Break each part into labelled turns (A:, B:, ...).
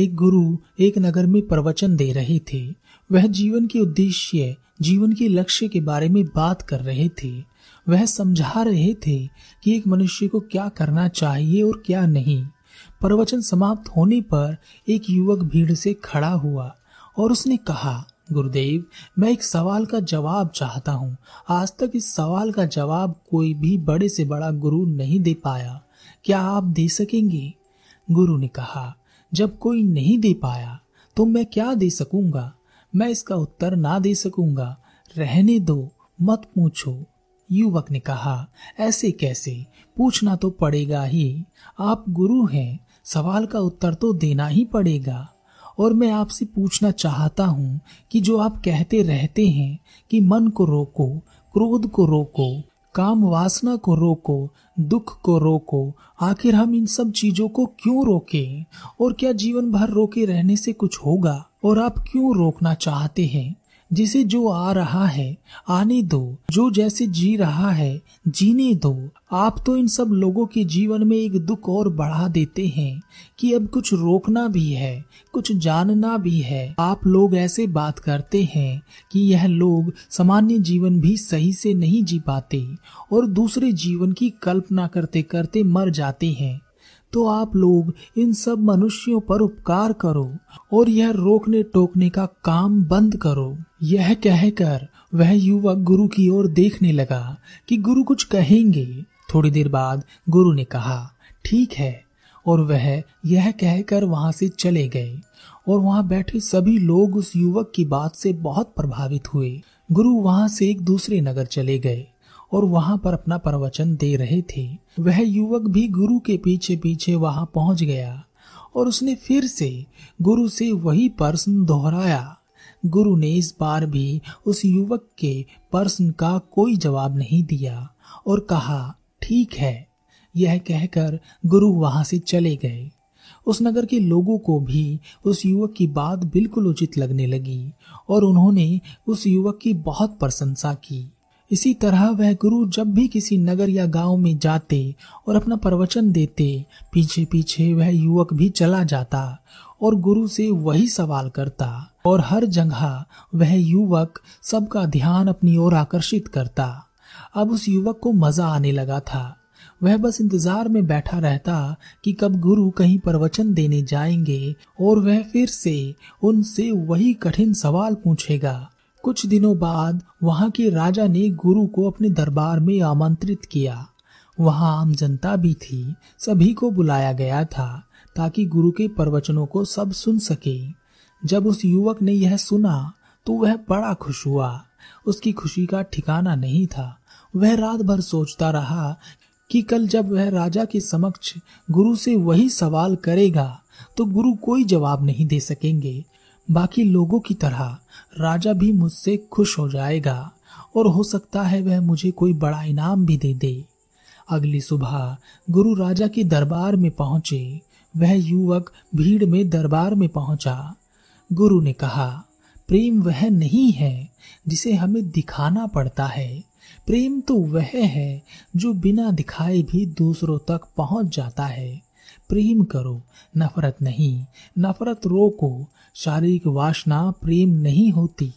A: एक गुरु एक नगर में प्रवचन दे रहे थे। वह जीवन के उद्देश्य, जीवन के लक्ष्य के बारे में बात कर रहे थे। वह समझा रहे थे कि एक मनुष्य को क्या करना चाहिए और क्या नहीं। प्रवचन समाप्त होने पर एक युवक भीड़ से खड़ा हुआ और उसने कहा, गुरुदेव, मैं एक सवाल का जवाब चाहता हूँ। आज तक इस सवाल का जवाब कोई भी बड़े से बड़ा गुरु नहीं दे पाया। क्या आप दे सकेंगे? गुरु ने कहा जब कोई नहीं दे पाया तो मैं क्या दे सकूँगा? मैं इसका उत्तर ना दे सकूँगा। रहने दो, मत पूछो। युवक ने कहा, ऐसे कैसे? पूछना तो पड़ेगा ही। आप गुरु हैं, सवाल का उत्तर तो देना ही पड़ेगा। और मैं आपसे पूछना चाहता हूँ कि जो आप कहते रहते हैं कि मन को रोको, क्रोध को रोको काम वासना को रोको, दुख को रोको, आखिर हम इन सब चीज़ों को क्यों रोके? और क्या जीवन भर रोके रहने से कुछ होगा? और आप क्यों रोकना चाहते हैं? जिसे जो आ रहा है, आने दो। जो जैसे जी रहा है, जीने दो। आप तो इन सब लोगों के जीवन में एक दुख और बढ़ा देते हैं कि अब कुछ रोकना भी है, कुछ जानना भी है। आप लोग ऐसे बात करते हैं कि यह लोग सामान्य जीवन भी सही से नहीं जी पाते और दूसरे जीवन की कल्पना करते करते मर जाते हैं। तो आप लोग इन सब मनुष्यों पर उपकार करो और यह रोकने टोकने का काम बंद करो। यह कहकर वह युवक गुरु की ओर देखने लगा कि गुरु कुछ कहेंगे। थोड़ी देर बाद गुरु ने कहा, ठीक है। और वह यह कहकर वहाँ से चले गए और वहाँ बैठे सभी लोग उस युवक की बात से बहुत प्रभावित हुए। गुरु वहाँ से एक दूसरे नगर चले गए। और वहाँ पर अपना प्रवचन दे रहे थे। वह युवक भी गुरु के पीछे पीछे वहाँ पहुँच गया और उसने फिर से गुरु से वही प्रश्न दोहराया। गुरु ने इस बार भी उस युवक के प्रश्न का कोई जवाब नहीं दिया और कहा, ठीक है। यह कहकर गुरु वहाँ से चले गए। उस नगर के लोगों को भी उस युवक की बात बिल्कुल उचित लगने लगी और उन्होंने उस युवक की बहुत प्रशंसा की। इसी तरह वह गुरु जब भी किसी नगर या गाँव में जाते और अपना प्रवचन देते, पीछे पीछे वह युवक भी चला जाता और गुरु से वही सवाल करता। और हर जगह वह युवक सबका ध्यान अपनी ओर आकर्षित करता। अब उस युवक को मज़ा आने लगा था। वह बस इंतज़ार में बैठा रहता कि कब गुरु कहीं प्रवचन देने जाएँगे और वह फिर से उनसे वही कठिन सवाल पूछेगा। कुछ दिनों बाद वहाँ के राजा ने गुरु को अपने दरबार में आमंत्रित किया। वहाँ आम जनता भी थी, सभी को बुलाया गया था, ताकि गुरु के प्रवचनों को सब सुन सके। जब उस युवक ने यह सुना तो वह बड़ा खुश हुआ। उसकी खुशी का ठिकाना नहीं था। वह रात भर सोचता रहा कि कल जब वह राजा के समक्ष गुरु से वही सवाल करेगा तो गुरु कोई जवाब नहीं दे सकेंगे। बाकी लोगों की तरह राजा भी मुझसे खुश हो जाएगा और हो सकता है वह मुझे कोई बड़ा इनाम भी दे दे। अगली सुबह गुरु राजा के दरबार में पहुँचे। वह युवक भीड़ में दरबार में पहुँचा। गुरु ने कहा, प्रेम वह नहीं है जिसे हमें दिखाना पड़ता है। प्रेम तो वह है जो बिना दिखाए भी दूसरों तक पहुँच जाता है। प्रेम करो, नफरत नहीं, नफरत रोको शारीरिक वासना प्रेम नहीं होती।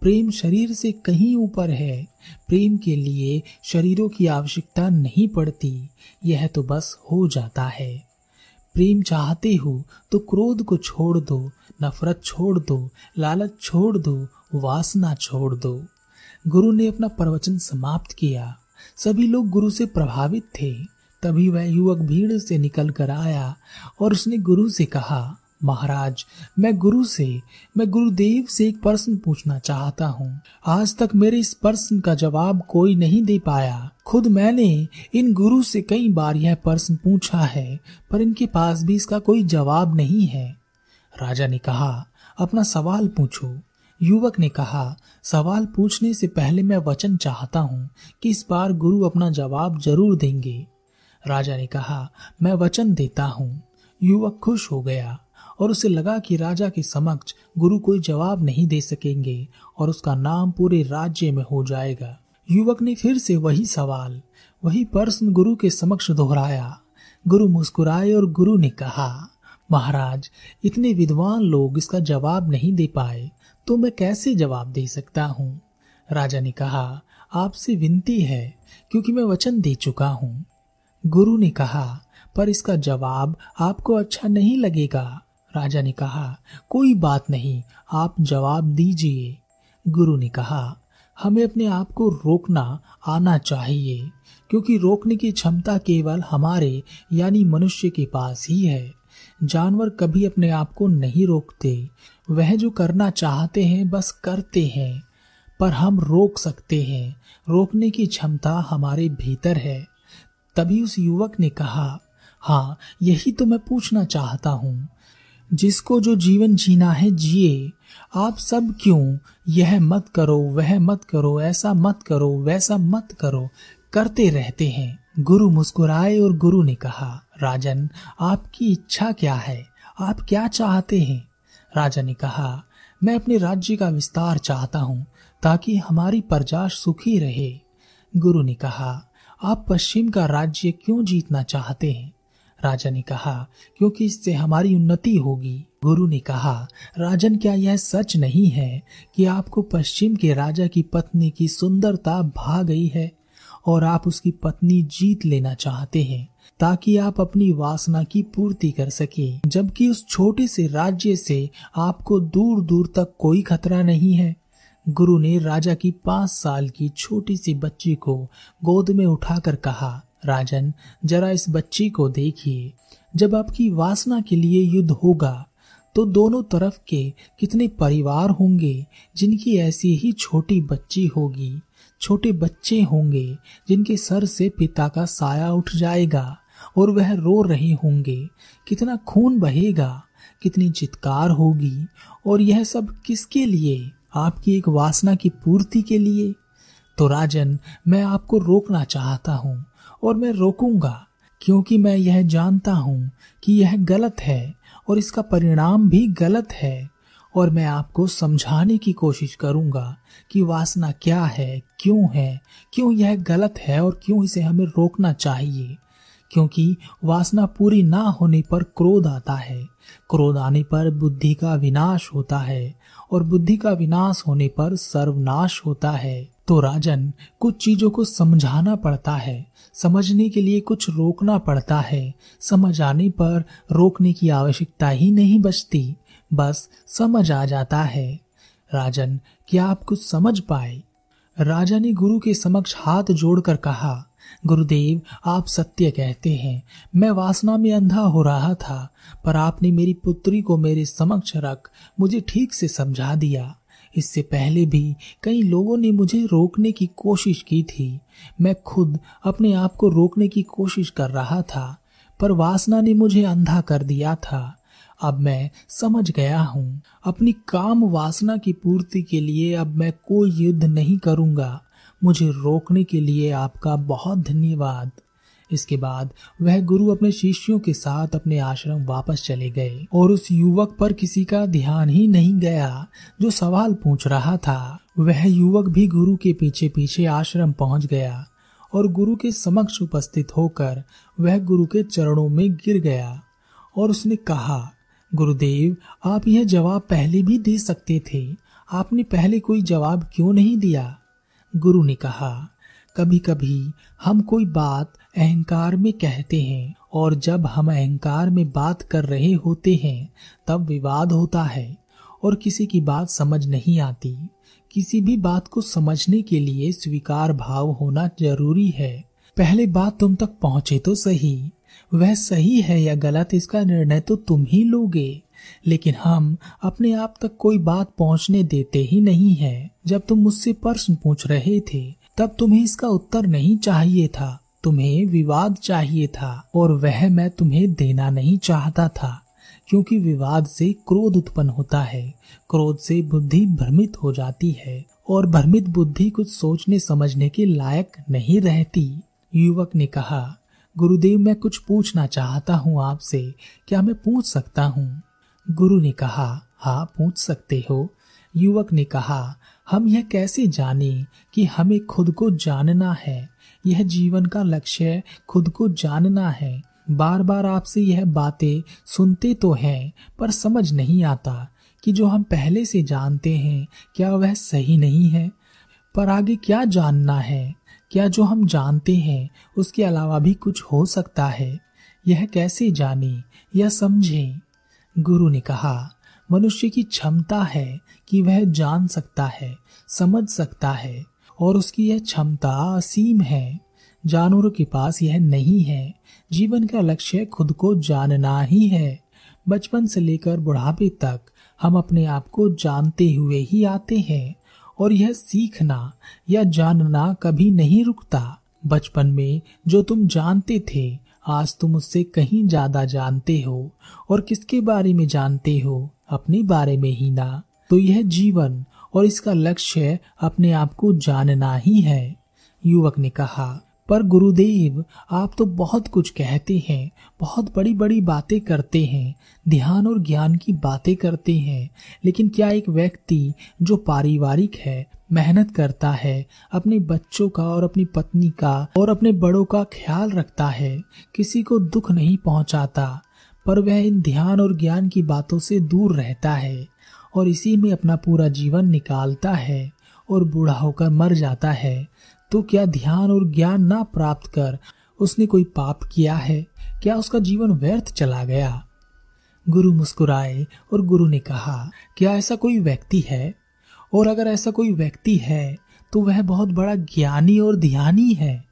A: प्रेम शरीर से कहीं ऊपर है। प्रेम के लिए शरीरों की आवश्यकता नहीं पड़ती। यह तो बस हो जाता है। प्रेम चाहते हो तो क्रोध को छोड़ दो, नफरत छोड़ दो, लालच छोड़ दो, वासना छोड़ दो। गुरु ने अपना प्रवचन समाप्त किया। सभी लोग गुरु से प्रभावित थे। तभी वह युवक भीड़ से निकल कर आया और उसने गुरु से कहा महाराज, मैं गुरु से, मैं गुरुदेव से एक प्रश्न पूछना चाहता हूँ। आज तक मेरे इस प्रश्न का जवाब कोई नहीं दे पाया। खुद मैंने इन गुरु से कई बार यह प्रश्न पूछा है, पर इनके पास भी इसका कोई जवाब नहीं है। राजा ने कहा, अपना सवाल पूछो। युवक ने कहा, सवाल पूछने से पहले मैं वचन चाहता हूँ कि इस बार गुरु अपना जवाब ज़रूर देंगे। राजा ने कहा, मैं वचन देता हूँ। युवक खुश हो गया। और उसे लगा कि राजा के समक्ष गुरु कोई जवाब नहीं दे सकेंगे और उसका नाम पूरे राज्य में हो जाएगा। युवक ने फिर से वही सवाल, वही प्रश्न गुरु के समक्ष दोहराया। गुरु मुस्कुराए और गुरु ने कहा, महाराज, इतने विद्वान लोग इसका जवाब नहीं दे पाए तो मैं कैसे जवाब दे सकता हूँ? राजा ने कहा, आपसे विनती है, क्योंकि मैं वचन दे चुका हूँ। गुरु ने कहा, पर इसका जवाब आपको अच्छा नहीं लगेगा। राजा ने कहा, कोई बात नहीं, आप जवाब दीजिए। गुरु ने कहा, हमें अपने आप को रोकना आना चाहिए, क्योंकि रोकने की क्षमता केवल हमारे, यानी मनुष्य के पास ही है। जानवर कभी अपने आप को नहीं रोकते। वह जो करना चाहते हैं, बस करते हैं, पर हम रोक सकते हैं। रोकने की क्षमता हमारे भीतर है। तभी उस युवक ने कहा हाँ यही तो मैं पूछना चाहता हूँ। जिसको जो जीवन जीना है, जिए। आप सब क्यों यह मत करो, वह मत करो, ऐसा मत करो, वैसा मत करो। करते रहते हैं। गुरु मुस्कुराए और गुरु ने कहा, राजन, आपकी इच्छा क्या है? आप क्या चाहते हैं? राजा ने कहा, मैं अपने राज्य का विस्तार चाहता हूँ, ताकि हमारी प्रजा सुखी रहे। गुरु ने कहा, आप पश्चिम का राज्य क्यों जीतना चाहते हैं? राजा ने कहा, क्योंकि इससे हमारी उन्नति होगी। गुरु ने कहा, राजन, क्या यह सच नहीं है कि आपको पश्चिम के राजा की पत्नी की सुंदरता भा गई है और आप उसकी पत्नी जीत लेना चाहते हैं, ताकि आप अपनी वासना की पूर्ति कर सके, जबकि उस छोटे से राज्य से आपको दूर दूर तक कोई खतरा नहीं है? गुरु ने राजा की पाँच साल की छोटी सी बच्ची को गोद में उठाकर कहा राजन, जरा इस बच्ची को देखिए। जब आपकी वासना के लिए युद्ध होगा तो दोनों तरफ़ के कितने परिवार होंगे, जिनकी ऐसी ही छोटी बच्ची होगी। छोटे बच्चे होंगे, जिनके सर से पिता का साया उठ जाएगा, और वह रो रहे होंगे। कितना खून बहेगा, कितनी चित्कार होगी, और यह सब किसके लिए? आपकी एक वासना की पूर्ति के लिए? तो राजन, मैं आपको रोकना चाहता हूँ। और मैं रोकूँगा, क्योंकि मैं यह जानता हूँ कि यह गलत है और इसका परिणाम भी गलत है। और मैं आपको समझाने की कोशिश करूँगा कि वासना क्या है, क्यों है, क्यों यह गलत है और क्यों इसे हमें रोकना चाहिए। क्योंकि वासना पूरी ना होने पर क्रोध आता है। क्रोध आने पर बुद्धि का विनाश होता है और बुद्धि का विनाश होने पर सर्वनाश होता है। तो राजन, कुछ चीज़ों को समझाना पड़ता है। समझने के लिए कुछ रोकना पड़ता है। समझ आने पर रोकने की आवश्यकता ही नहीं बचती। बस समझ आ जाता है। राजन, क्या आप कुछ समझ पाए? राजा ने गुरु के समक्ष हाथ जोड़कर कहा, गुरुदेव, आप सत्य कहते हैं। मैं वासना में अंधा हो रहा था, पर आपने मेरी पुत्री को मेरे समक्ष रख मुझे ठीक से समझा दिया। इससे पहले भी कई लोगों ने मुझे रोकने की कोशिश की थी। मैं खुद अपने आप को रोकने की कोशिश कर रहा था, पर वासना ने मुझे अंधा कर दिया था। अब मैं समझ गया हूँ। अपनी काम वासना की पूर्ति के लिए अब मैं कोई युद्ध नहीं करूँगा। मुझे रोकने के लिए आपका बहुत धन्यवाद। इसके बाद वह गुरु अपने शिष्यों के साथ अपने आश्रम वापस चले गए और उस युवक पर किसी का ध्यान ही नहीं गया जो सवाल पूछ रहा था। वह युवक भी गुरु के पीछे पीछे आश्रम पहुँच गया और गुरु के समक्ष उपस्थित होकर वह गुरु के चरणों में गिर गया और उसने कहा, गुरुदेव, आप यह जवाब पहले भी दे सकते थे। आपने पहले कोई जवाब क्यों नहीं दिया? गुरु ने कहा कभी कभी हम कोई बात अहंकार में कहते हैं, और जब हम अहंकार में बात कर रहे होते हैं, तब विवाद होता है, और किसी की बात समझ नहीं आती। किसी भी बात को समझने के लिए स्वीकार भाव होना ज़रूरी है। पहले बात तुम तक पहुँचे तो सही, वह सही है या गलत इसका निर्णय तो तुम ही लोगे। लेकिन हम अपने आप तक कोई बात पहुँचने देते ही नहीं है। जब तुम मुझसे प्रश्न पूछ रहे थे, तब तुम्हें इसका उत्तर नहीं चाहिए था। तुम्हें विवाद चाहिए था और वह मैं तुम्हें देना नहीं चाहता था, क्योंकि विवाद से क्रोध उत्पन्न होता है, क्रोध से बुद्धि भ्रमित हो जाती है, और भ्रमित बुद्धि कुछ सोचने समझने के लायक नहीं रहती। युवक ने कहा, गुरुदेव, मैं कुछ पूछना चाहता हूँ आपसे, क्या मैं पूछ सकता हूँ? गुरु ने कहा हाँ पूछ सकते हो। युवक ने कहा, हम यह कैसे जाने कि हमें खुद को जानना है? यह जीवन का लक्ष्य खुद को जानना है। बार बार आपसे यह बातें सुनते तो हैं, पर समझ नहीं आता कि जो हम पहले से जानते हैं, क्या वह सही नहीं है? पर आगे क्या जानना है? क्या जो हम जानते हैं, उसके अलावा भी कुछ हो सकता है? यह कैसे जाने या समझे? गुरु ने कहा, मनुष्य की क्षमता है कि वह जान सकता है, समझ सकता है। और उसकी यह क्षमता असीम है। जानवरों के पास यह नहीं है। जीवन का लक्ष्य खुद को जानना ही है। बचपन से लेकर बुढ़ापे तक हम अपने आप को जानते हुए ही आते हैं और यह सीखना या जानना कभी नहीं रुकता। बचपन में जो तुम जानते थे, आज तुम उससे कहीं ज़्यादा जानते हो और किसके बारे में जानते हो, अपने बारे में ही ना। तो यह जीवन और इसका लक्ष्य अपने आप को जानना ही है। युवक ने कहा, पर गुरुदेव, आप तो बहुत कुछ कहते हैं, बहुत बड़ी बड़ी बातें करते हैं, ध्यान और ज्ञान की बातें करते हैं, लेकिन क्या एक व्यक्ति जो पारिवारिक है, मेहनत करता है, अपने बच्चों का और अपनी पत्नी का और अपने बड़ों का ख्याल रखता है, किसी को दुख नहीं पहुंचाता, पर वह इन ध्यान और ज्ञान की बातों से दूर रहता है और इसी में अपना पूरा जीवन निकालता है और बूढ़ा होकर मर जाता है। तो क्या ध्यान और ज्ञान ना प्राप्त कर उसने कोई पाप किया है? क्या उसका जीवन व्यर्थ चला गया? गुरु मुस्कुराए और गुरु ने कहा, क्या ऐसा कोई व्यक्ति है? और अगर ऐसा कोई व्यक्ति है तो वह बहुत बड़ा ज्ञानी और ध्यानी है।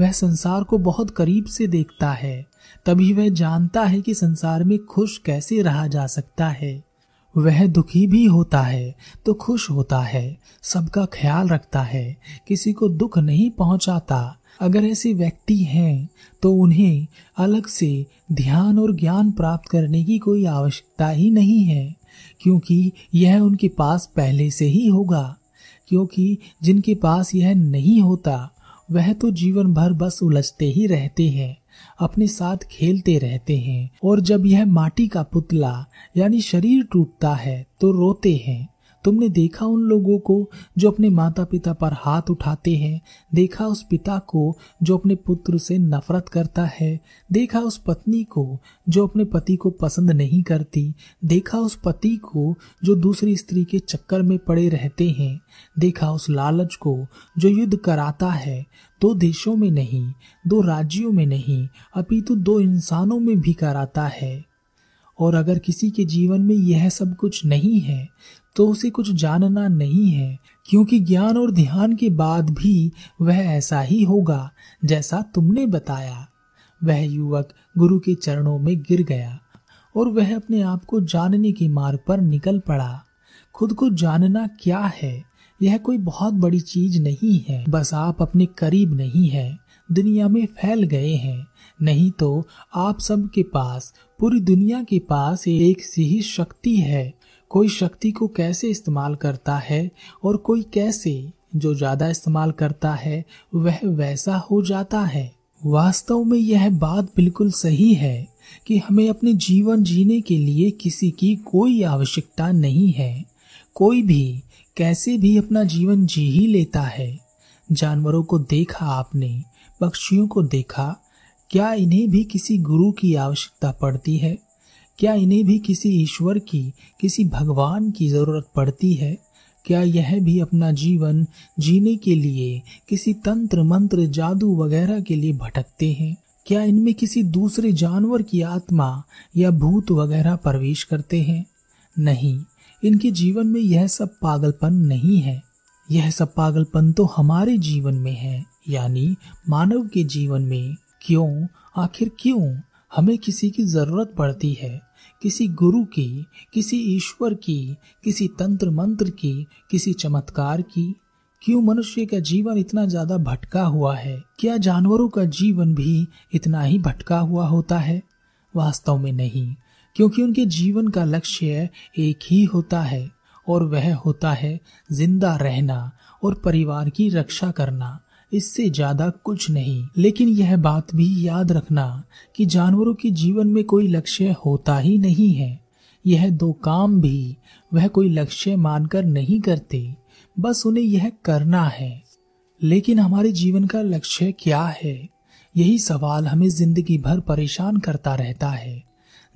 A: वह संसार को बहुत करीब से देखता है। तभी वह जानता है कि संसार में खुश कैसे रहा जा सकता है। वह दुखी भी होता है तो खुश होता है। सबका ख्याल रखता है, किसी को दुख नहीं पहुंचाता। अगर ऐसे व्यक्ति हैं तो उन्हें अलग से ध्यान और ज्ञान प्राप्त करने की कोई आवश्यकता ही नहीं है, क्योंकि यह उनके पास पहले से ही होगा। क्योंकि जिनके पास यह नहीं होता, वह तो जीवन भर बस उलझते ही रहते हैं। अपने साथ खेलते रहते हैं और जब यह माटी का पुतला, यानी शरीर टूटता है तो रोते हैं। तुमने देखा उन लोगों को जो अपने माता पिता पर हाथ उठाते हैं? देखा उस पिता को जो अपने पुत्र से नफरत करता है? देखा उस पत्नी को जो अपने पति को पसंद नहीं करती? देखा उस पति को जो दूसरी स्त्री के चक्कर में पड़े रहते हैं? देखा उस लालच को जो युद्ध कराता है? दो देशों में नहीं, दो राज्यों में नहीं, अपितु दो इंसानों में भी कराता है। और अगर किसी के जीवन में यह सब कुछ नहीं है तो उसे कुछ जानना नहीं है, क्योंकि ज्ञान और ध्यान के बाद भी वह ऐसा ही होगा जैसा तुमने बताया। वह युवक गुरु के चरणों में गिर गया और वह अपने आप को जानने के मार्ग पर निकल पड़ा। खुद को जानना क्या है? यह कोई बहुत बड़ी चीज़ नहीं है। बस आप अपने करीब नहीं है। दुनिया में फैल गए हैं। नहीं तो आप सबके पास, पूरी दुनिया के पास एक सी ही शक्ति है। कोई शक्ति को कैसे इस्तेमाल करता है और कोई कैसे जो ज़्यादा इस्तेमाल करता है, वह वैसा हो जाता है। वास्तव में यह बात बिल्कुल सही है कि हमें अपने जीवन जीने के लिए किसी की कोई आवश्यकता नहीं है। कोई भी कैसे भी अपना जीवन जी ही लेता है। जानवरों को देखा आपने, पक्षियों को देखा, क्या इन्हें भी किसी गुरु की आवश्यकता पड़ती है? क्या इन्हें भी किसी ईश्वर की, किसी भगवान की ज़रूरत पड़ती है? क्या यह भी अपना जीवन जीने के लिए, किसी तंत्र मंत्र जादू वगैरह के लिए भटकते हैं? क्या इनमें किसी दूसरे जानवर की आत्मा या भूत वगैरह प्रवेश करते हैं? नहीं, इनके जीवन में यह सब पागलपन नहीं है। यह सब पागलपन तो हमारे जीवन में है, यानी मानव के जीवन में। क्यों? आखिर क्यों हमें किसी की ज़रूरत पड़ती है? किसी गुरु की, किसी ईश्वर की, किसी तंत्र मंत्र की, किसी चमत्कार की। क्यों मनुष्य का जीवन इतना ज़्यादा भटका हुआ है? क्या जानवरों का जीवन भी इतना ही भटका हुआ होता है? वास्तव में नहीं, क्योंकि उनके जीवन का लक्ष्य एक ही होता है, और वह होता है ज़िंदा रहना और परिवार की रक्षा करना। इससे ज़्यादा कुछ नहीं। लेकिन यह बात भी याद रखना कि जानवरों के जीवन में कोई लक्ष्य होता ही नहीं है। यह दो काम भी वह कोई लक्ष्य मानकर नहीं करते, बस उन्हें यह करना है। लेकिन हमारे जीवन का लक्ष्य क्या है? यही सवाल हमें ज़िंदगी भर परेशान करता रहता है,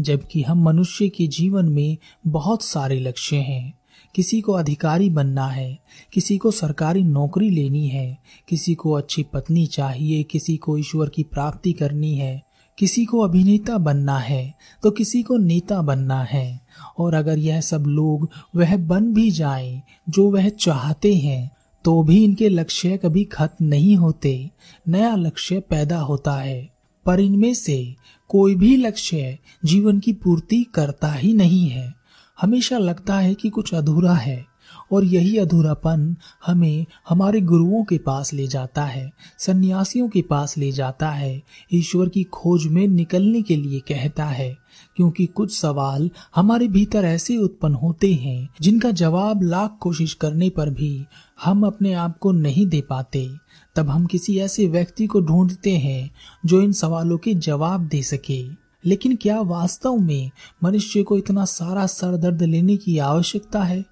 A: जबकि हम मनुष्य के जीवन में बहुत सारे लक्ष्य हैं। किसी को अधिकारी बनना है, किसी को सरकारी नौकरी लेनी है, किसी को अच्छी पत्नी चाहिए, किसी को ईश्वर की प्राप्ति करनी है, किसी को अभिनेता बनना है तो किसी को नेता बनना है। और अगर यह सब लोग वह बन भी जाएँ, जो वह चाहते हैं तो भी इनके लक्ष्य कभी खत्म नहीं होते, नया लक्ष्य पैदा होता है। पर इनमें से कोई भी लक्ष्य जीवन की पूर्ति करता ही नहीं है। हमेशा लगता है कि कुछ अधूरा है और यही अधूरापन हमें हमारे गुरुओं के पास ले जाता है, सन्यासियों के पास ले जाता है, ईश्वर की खोज में निकलने के लिए कहता है, क्योंकि कुछ सवाल हमारे भीतर ऐसे उत्पन्न होते हैं जिनका जवाब लाख कोशिश करने पर भी हम अपने आप को नहीं दे पाते। तब हम किसी ऐसे व्यक्ति को ढूंढते हैं जो इन सवालों के जवाब दे सके। लेकिन क्या वास्तव में मनुष्य को इतना सारा सर दर्द लेने की आवश्यकता है?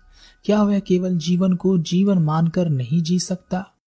A: क्या वह केवल जीवन को जीवन मानकर नहीं जी सकता?